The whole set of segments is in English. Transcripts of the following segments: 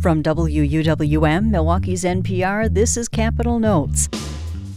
From WUWM, Milwaukee's NPR, this is Capitol Notes,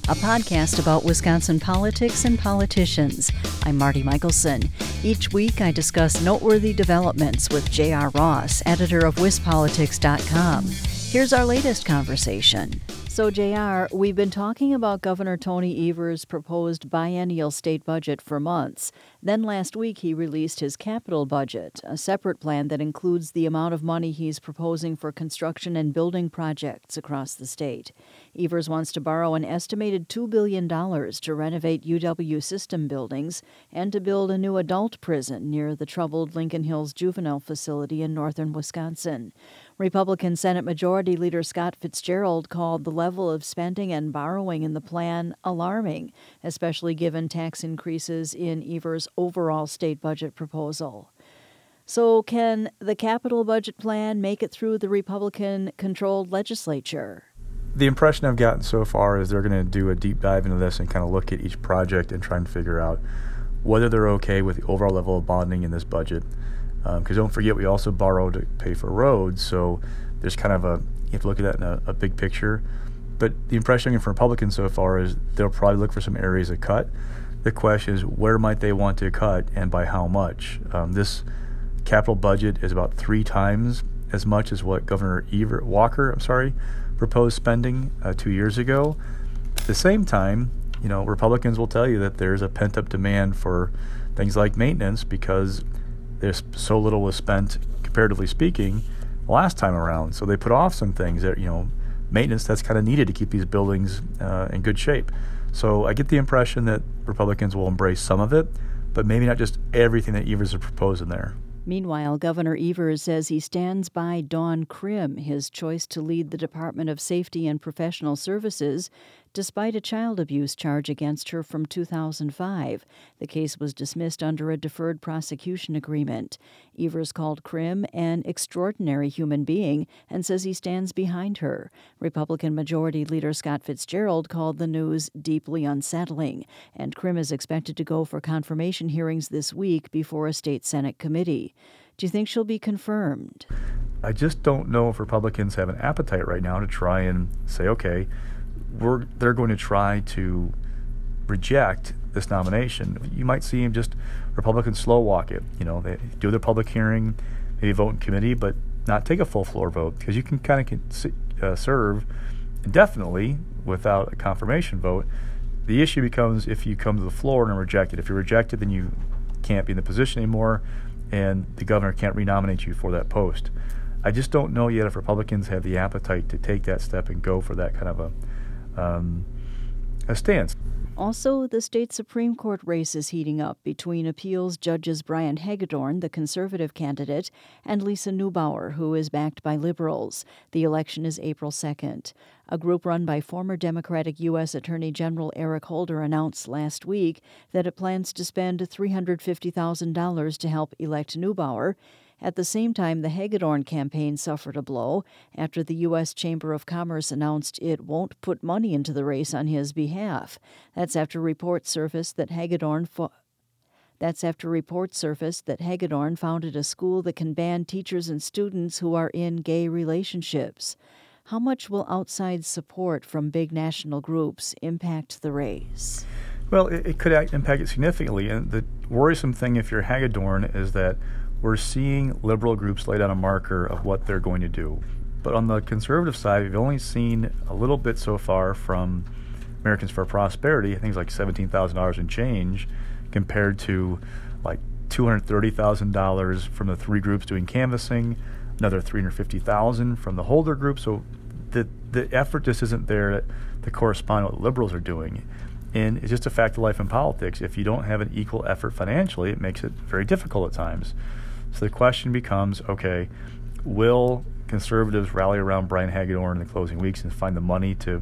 a podcast about Wisconsin politics and politicians. I'm Marti Mikkelson. Each week I discuss noteworthy developments with J.R. Ross, editor of WisPolitics.com. Here's our latest conversation. So, JR, we've been talking about Governor Tony Evers' proposed biennial state budget for months. Then last week he released his capital budget, a separate plan that includes the amount of money he's proposing for construction and building projects across the state. Evers wants to borrow an estimated $2 billion to renovate UW system buildings and to build a new adult prison near the troubled Lincoln Hills Juvenile Facility in northern Wisconsin. Republican Senate Majority Leader Scott Fitzgerald called the level of spending and borrowing in the plan alarming, especially given tax increases in Evers' overall state budget proposal. So, can the capital budget plan make it through the Republican controlled legislature? The impression I've gotten so far is they're going to do a deep dive into this and kind of look at each project and try and figure out whether they're okay with the overall level of bonding in this budget because um, don't forget we also borrow to pay for roads so there's kind of a you have to look at that in a, a big picture but the impression I'm getting from Republicans so far is they'll probably look for some areas to cut the question is where might they want to cut and by how much um, this capital budget is about three times as much as what Governor Evers Walker I'm sorry proposed spending uh, two years ago at the same time you know Republicans will tell you that there's a pent up demand for things like maintenance because there's so little was spent, comparatively speaking, last time around. So they put off some things that you know maintenance that's kind of needed to keep these buildings uh, in good shape. So I get the impression that Republicans will embrace some of it, but maybe not just everything that Evers is proposing there. Meanwhile, Governor Evers says he stands by Dawn Crim, his choice to lead the Department of Safety and Professional Services, despite a child abuse charge against her from 2005. The case was dismissed under a deferred prosecution agreement. Evers called Crim an extraordinary human being and says he stands behind her. Republican Majority Leader Scott Fitzgerald called the news deeply unsettling, and Crim is expected to go for confirmation hearings this week before a state Senate committee. Do you think she'll be confirmed? I just don't know if Republicans have an appetite right now to try and say, okay, we're they're going to try to reject this nomination. You might see him just Republicans slow walk it. You know, they do their public hearing, maybe vote in committee, but not take a full floor vote because you can kind of uh, serve indefinitely without a confirmation vote. The issue becomes if you come to the floor and are rejected. If you're rejected, then you can't be in the position anymore, and the governor can't renominate you for that post. I just don't know yet if Republicans have the appetite to take that step and go for that kind of a um, a stance. Also, the state Supreme Court race is heating up between appeals judges Brian Hagedorn, the conservative candidate, and Lisa Neubauer, who is backed by liberals. The election is April 2nd. A group run by former Democratic U.S. Attorney General Eric Holder announced last week that it plans to spend $350,000 to help elect Neubauer at the same time, the Hagedorn campaign suffered a blow after the U.S. Chamber of Commerce announced it won't put money into the race on his behalf. That's after reports surfaced that Hagedorn. Fo- that's after reports surfaced that Hagedorn founded a school that can ban teachers and students who are in gay relationships. How much will outside support from big national groups impact the race? Well, it, it could impact it significantly. And the worrisome thing, if you're Hagedorn, is that we're seeing liberal groups lay down a marker of what they're going to do. But on the conservative side, we've only seen a little bit so far from Americans for Prosperity, things like $17,000 in change, compared to like $230,000 from the three groups doing canvassing, another 350,000 from the Holder group. So the the effort just isn't there to correspond with what liberals are doing. And it's just a fact of life in politics. If you don't have an equal effort financially, it makes it very difficult at times. So the question becomes okay, will conservatives rally around Brian Hagedorn in the closing weeks and find the money to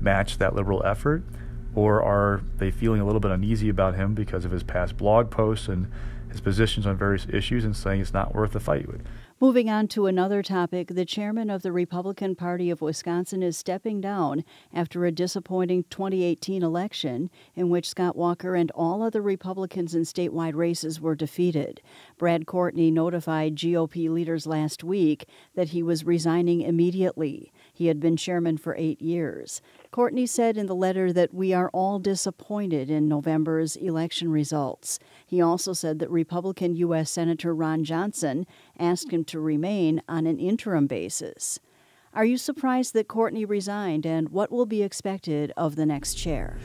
match that liberal effort? Or are they feeling a little bit uneasy about him because of his past blog posts and his positions on various issues and saying it's not worth the fight? Moving on to another topic, the chairman of the Republican Party of Wisconsin is stepping down after a disappointing 2018 election in which Scott Walker and all other Republicans in statewide races were defeated. Brad Courtney notified GOP leaders last week that he was resigning immediately. He had been chairman for eight years. Courtney said in the letter that we are all disappointed in November's election results. He also said that Republican U.S. Senator Ron Johnson asked him to remain on an interim basis. Are you surprised that Courtney resigned, and what will be expected of the next chair?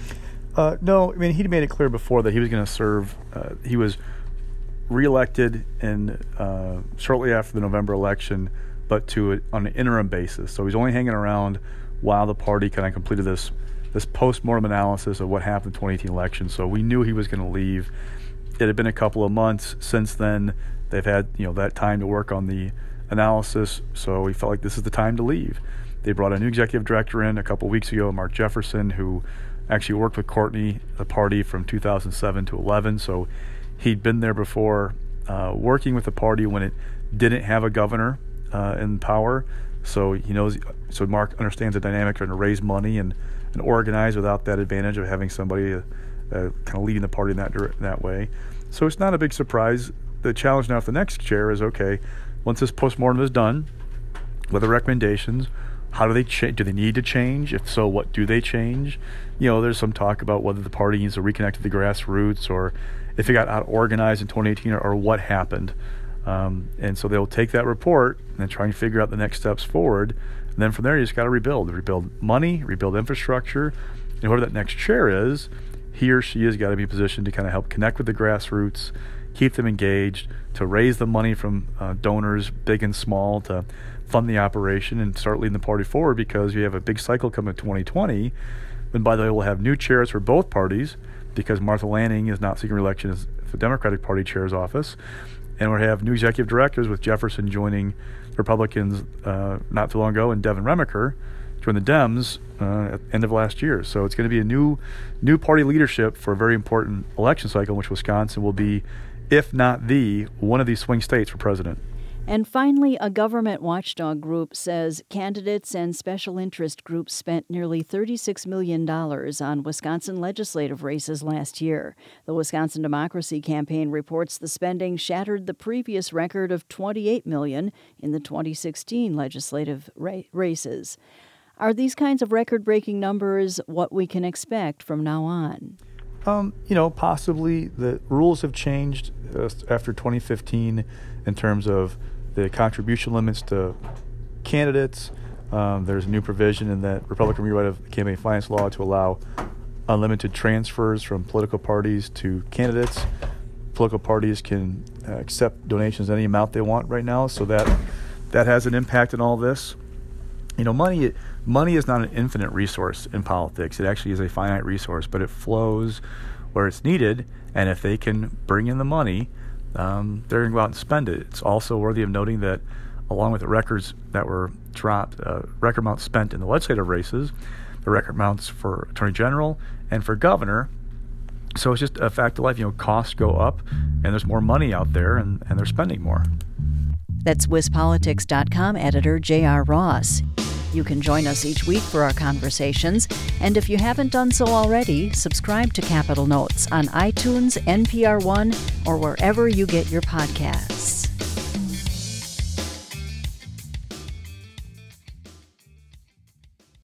Uh, no, I mean, he made it clear before that he was going to serve. Uh, he was reelected in uh, shortly after the November election, but to a, on an interim basis. So he's only hanging around while the party kind of completed this this post-mortem analysis of what happened in the 2018 election. So we knew he was going to leave it had been a couple of months since then. They've had you know that time to work on the analysis, so we felt like this is the time to leave. They brought a new executive director in a couple weeks ago, Mark Jefferson, who actually worked with Courtney, the party from 2007 to 11. So he'd been there before, uh, working with the party when it didn't have a governor uh, in power. So he knows. So Mark understands the dynamic trying to raise money and, and organize without that advantage of having somebody. Uh, uh, kind of leading the party in that that way. So it's not a big surprise. The challenge now for the next chair is okay. Once this postmortem is done, what are the recommendations? How do they change? Do they need to change? If so, what do they change? You know, there's some talk about whether the party needs to reconnect to the grassroots or if it got out organized in 2018 or, or what happened. Um, and so they'll take that report and then try and figure out the next steps forward. And then from there, you just got to rebuild, rebuild money, rebuild infrastructure, and whoever that next chair is, he or she has got to be positioned to kind of help connect with the grassroots, keep them engaged, to raise the money from uh, donors, big and small, to fund the operation and start leading the party forward because you have a big cycle coming in 2020. And by the way, we'll have new chairs for both parties because Martha Laning is not seeking re-election as the Democratic Party chair's office. And we'll have new executive directors with Jefferson joining Republicans uh, not too long ago and Devin Remiker joined the Dems uh, at the end of last year. So it's going to be a new, new party leadership for a very important election cycle, in which Wisconsin will be, if not the, one of these swing states for president. And finally, a government watchdog group says candidates and special interest groups spent nearly $36 million on Wisconsin legislative races last year. The Wisconsin Democracy Campaign reports the spending shattered the previous record of 28 million in the 2016 legislative ra- races. Are these kinds of record breaking numbers what we can expect from now on? Um, you know, possibly the rules have changed uh, after 2015 in terms of the contribution limits to candidates. Um, there's a new provision in that Republican rewrite of campaign finance law to allow unlimited transfers from political parties to candidates. Political parties can uh, accept donations any amount they want right now, so that that has an impact in all this. You know, money money is not an infinite resource in politics. It actually is a finite resource, but it flows where it's needed. And if they can bring in the money, um, they're going to go out and spend it. It's also worthy of noting that, along with the records that were dropped, uh, record amounts spent in the legislative races, the record amounts for attorney general and for governor. So it's just a fact of life. You know, costs go up, and there's more money out there, and, and they're spending more. That's WisPolitics.com editor J.R. Ross. You can join us each week for our conversations, and if you haven't done so already, subscribe to Capitol Notes on iTunes, NPR One, or wherever you get your podcasts.